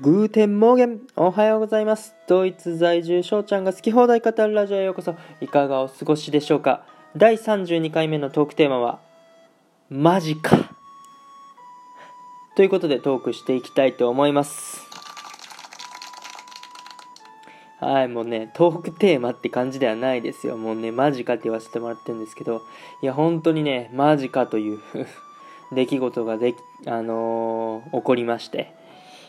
Guten Morgen おはようございます。ドイツ在住翔ちゃんが好き放題語るラジオへようこそ。いかがお過ごしでしょうか？第32回目のトークテーマはマジか。ということでトークしていきたいと思います。はいもうねトークテーマって感じではないですよ。もうねマジかって言わせてもらってるんですけど。いや本当にねマジかという 出来事がであのー、起こりまして。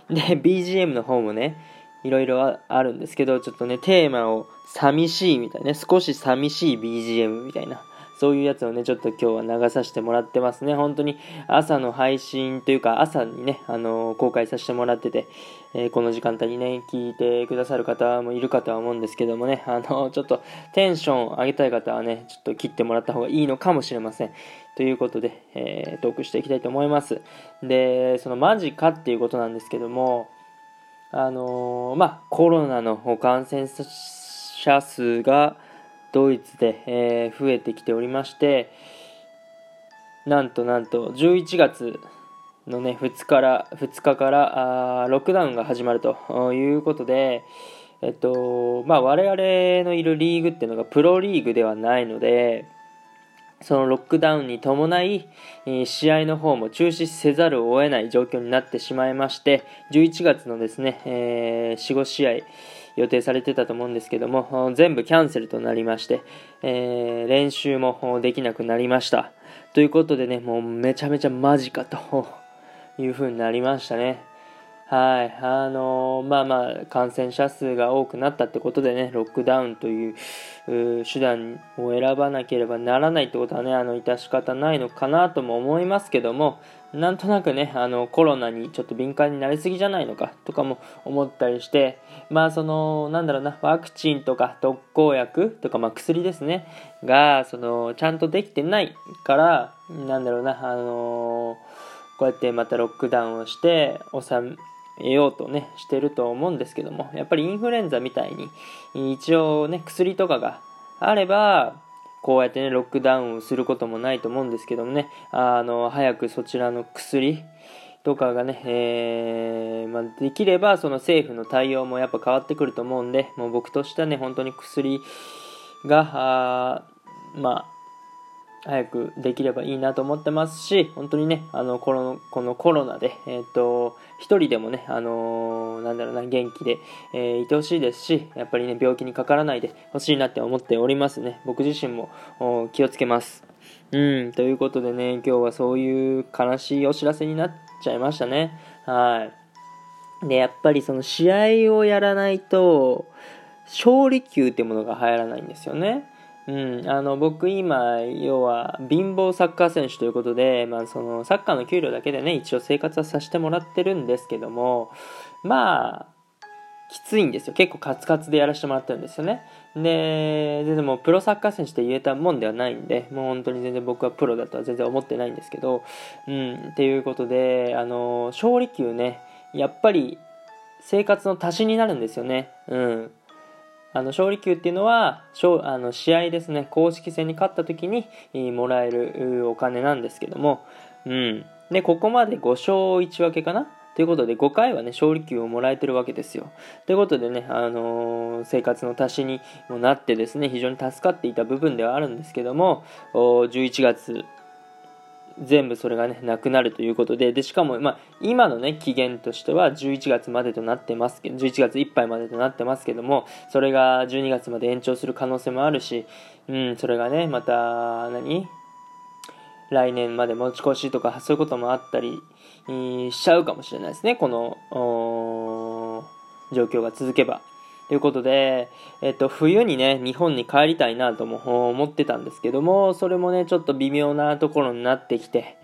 で、BGM の方もね、いろいろあるんですけど、ちょっとね、テーマを寂しいみたいなね、少し寂しい BGM みたいな、そういうやつをね、ちょっと今日は流させてもらってますね。本当に朝の配信というか、朝にね、あのー、公開させてもらってて、えー、この時間帯にね、聞いてくださる方もいるかとは思うんですけどもね、あのー、ちょっとテンション上げたい方はね、ちょっと切ってもらった方がいいのかもしれません。ということで、え、トークしていきたいと思います。で、そのマジかっていうことなんですけども、あの、まあ、コロナの感染者数がドイツで、えー、増えてきておりまして、なんとなんと11月のね、2日から、2日からあロックダウンが始まるということで、えっと、まあ我々のいるリーグっていうのがプロリーグではないので、そのロックダウンに伴い、試合の方も中止せざるを得ない状況になってしまいまして、11月のですね、えー、4、5試合予定されてたと思うんですけども、全部キャンセルとなりまして、えー、練習もできなくなりました。ということでね、もうめちゃめちゃマジかという風になりましたね。はい。あのー、まあまあ、感染者数が多くなったってことでね、ロックダウンという手段を選ばなければならないってことはね、あの、致し方ないのかなとも思いますけども、なんとなくね、あの、コロナにちょっと敏感になりすぎじゃないのかとかも思ったりして、まあ、その、なんだろうな、ワクチンとか特効薬とか、まあ、薬ですね、が、その、ちゃんとできてないから、なんだろうな、あのこうやってまたロックダウンをして、収得ようとね、してると思うんですけども、やっぱりインフルエンザみたいに、一応ね、薬とかがあれば、こうやってね、ロックダウンすることもないと思うんですけどもね、あの、早くそちらの薬とかがね、えー、まあ、できれば、その政府の対応もやっぱ変わってくると思うんで、もう僕としてはね、本当に薬が、あまあ、早くできればいいなと思ってますし、本当にね、あの、この、このコロナで、えっ、ー、と、一人でもね、あのー、なんだろうな、元気で、えー、いてほしいですし、やっぱりね、病気にかからないでほしいなって思っておりますね。僕自身も気をつけます。うん、ということでね、今日はそういう悲しいお知らせになっちゃいましたね。はい。で、やっぱりその試合をやらないと、勝利球ってものが流行らないんですよね。うん、あの僕今要は貧乏サッカー選手ということで、まあ、そのサッカーの給料だけでね一応生活はさせてもらってるんですけどもまあきついんですよ。結構カツカツでやらせてもらってるんですよね。で全然もプロサッカー選手って言えたもんではないんでもう本当に全然僕はプロだとは全然思ってないんですけどうん。っていうことであの勝利球ねやっぱり生活の足しになるんですよね。うん。あの勝利球っていうのはあの試合ですね公式戦に勝った時にもらえるお金なんですけども、うん、でここまで5勝1分けかな？ということで5回はね勝利球をもらえてるわけですよ。ということでね、あのー、生活の足しにもなってですね非常に助かっていた部分ではあるんですけども11月全部それがね、なくなるということで、で、しかも、まあ、今のね、期限としては11月までとなってますけど、11月いっぱいまでとなってますけども、それが12月まで延長する可能性もあるし、うん、それがね、また、何？来年まで持ち越しとか、そういうこともあったり、しちゃうかもしれないですね、この、状況が続けば。ということで、えっと、冬にね、日本に帰りたいなとも思ってたんですけども、それもね、ちょっと微妙なところになってきて、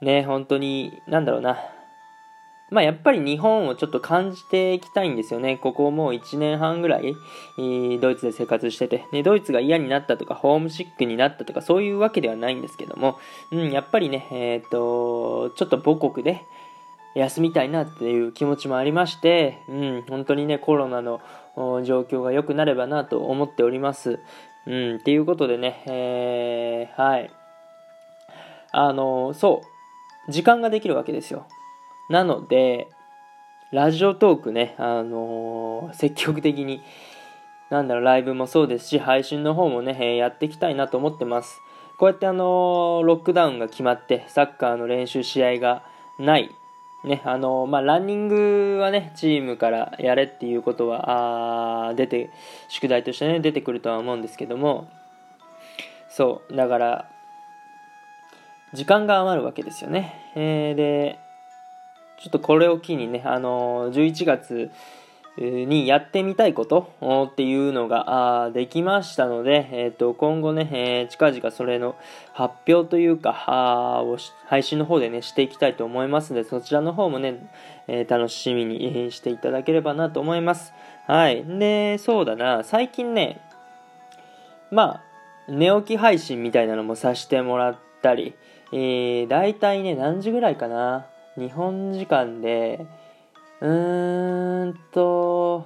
ね、本当に、なんだろうな。まあ、やっぱり日本をちょっと感じていきたいんですよね。ここもう1年半ぐらい、ドイツで生活してて、ね、ドイツが嫌になったとか、ホームシックになったとか、そういうわけではないんですけども、うん、やっぱりね、えっ、と、ちょっと母国で、休みたいなっていう気持ちもありまして、うん、本当にね、コロナの状況が良くなればなと思っております。うん、っていうことでね、えー、はい。あの、そう、時間ができるわけですよ。なので、ラジオトークね、あのー、積極的に、なんだろう、ライブもそうですし、配信の方もね、やっていきたいなと思ってます。こうやってあのー、ロックダウンが決まって、サッカーの練習試合がない、ね、あのまあ、ランニングはね、チームからやれっていうことは、あ出て、宿題としてね、出てくるとは思うんですけども、そう、だから、時間が余るわけですよね。えー、で、ちょっとこれを機にね、あの11月にやってみたいことっていうのができましたので、えー、と今後ね、えー、近々それの発表というかを配信の方でねしていきたいと思いますのでそちらの方もね、えー、楽しみにしていただければなと思います。はい。でそうだな。最近ねまあ寝起き配信みたいなのもさせてもらったり、えー、大体ね何時ぐらいかな。日本時間で、うーんと、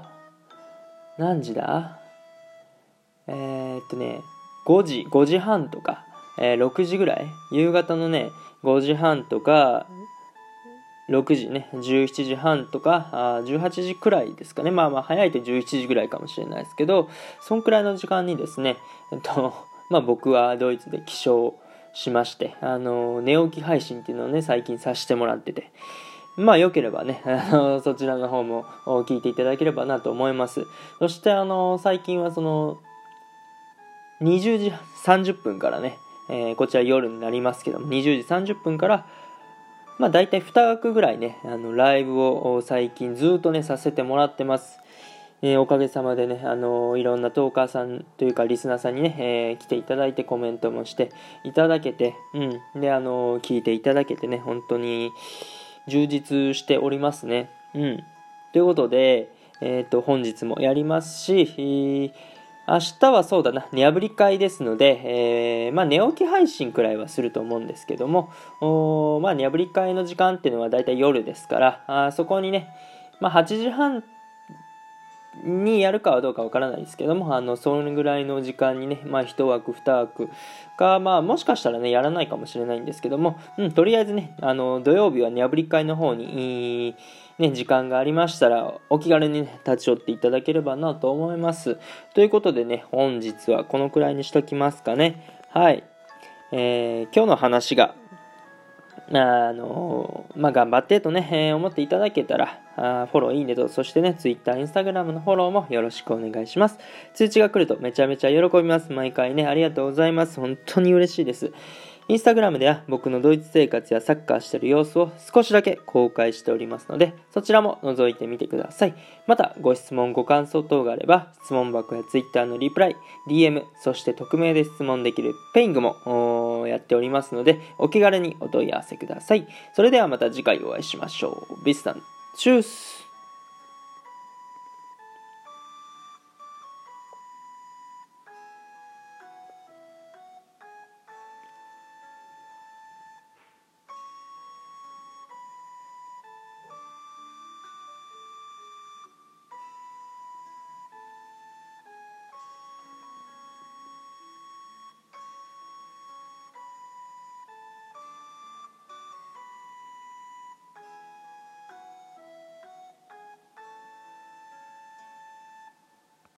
何時だ？えー、っとね、5時、5時半とか、えー、6時ぐらい？夕方のね、5時半とか、6時ね、17時半とか、あ18時くらいですかね。まあまあ早いと11時ぐらいかもしれないですけど、そんくらいの時間にですね、えっと、まあ僕はドイツで起床しまして、あの、寝起き配信っていうのをね、最近させてもらってて、まあ、良ければね、そちらの方も聞いていただければなと思います。そして、あの、最近はその、20時30分からね、えー、こちら夜になりますけども、20時30分から、まあ、大体2枠ぐらいね、あの、ライブを最近ずっとね、させてもらってます。えー、おかげさまでね、あのー、いろんなトーカーさんというかリスナーさんにね、えー、来ていただいてコメントもしていただけて、うん、で、あの聞いていただけてね、本当に充実しておりますね。うん。ということで、えっ、と、本日もやりますし、明日はそうだな、寝破り会ですので、えー、まあ、寝起き配信くらいはすると思うんですけども、おまあ、寝破り会の時間っていうのはだいたい夜ですから、あそこにね、まあ、8時半にやるかはどうかわからないですけども、あの、そのぐらいの時間にね、まあ、1枠、2枠か、まあ、もしかしたらね、やらないかもしれないんですけども、うん、とりあえずね、あの、土曜日はね、破り会の方に、ね、時間がありましたら、お気軽にね、立ち寄っていただければなと思います。ということでね、本日はこのくらいにしときますかね。はい。えー、今日の話が、あのまあ、頑張ってとね、えー、思っていただけたら、あフォロー、いいねと、そしてね、Twitter、Instagram のフォローもよろしくお願いします。通知が来るとめちゃめちゃ喜びます。毎回ね、ありがとうございます。本当に嬉しいです。インスタグラムでは僕のドイツ生活やサッカーしてる様子を少しだけ公開しておりますので、そちらも覗いてみてください。また、ご質問、ご感想等があれば、質問箱や Twitter のリプライ、DM、そして匿名で質問できるペイングもやっておりますので、お気軽にお問い合わせください。それではまた次回お会いしましょう。ビスタン、チュース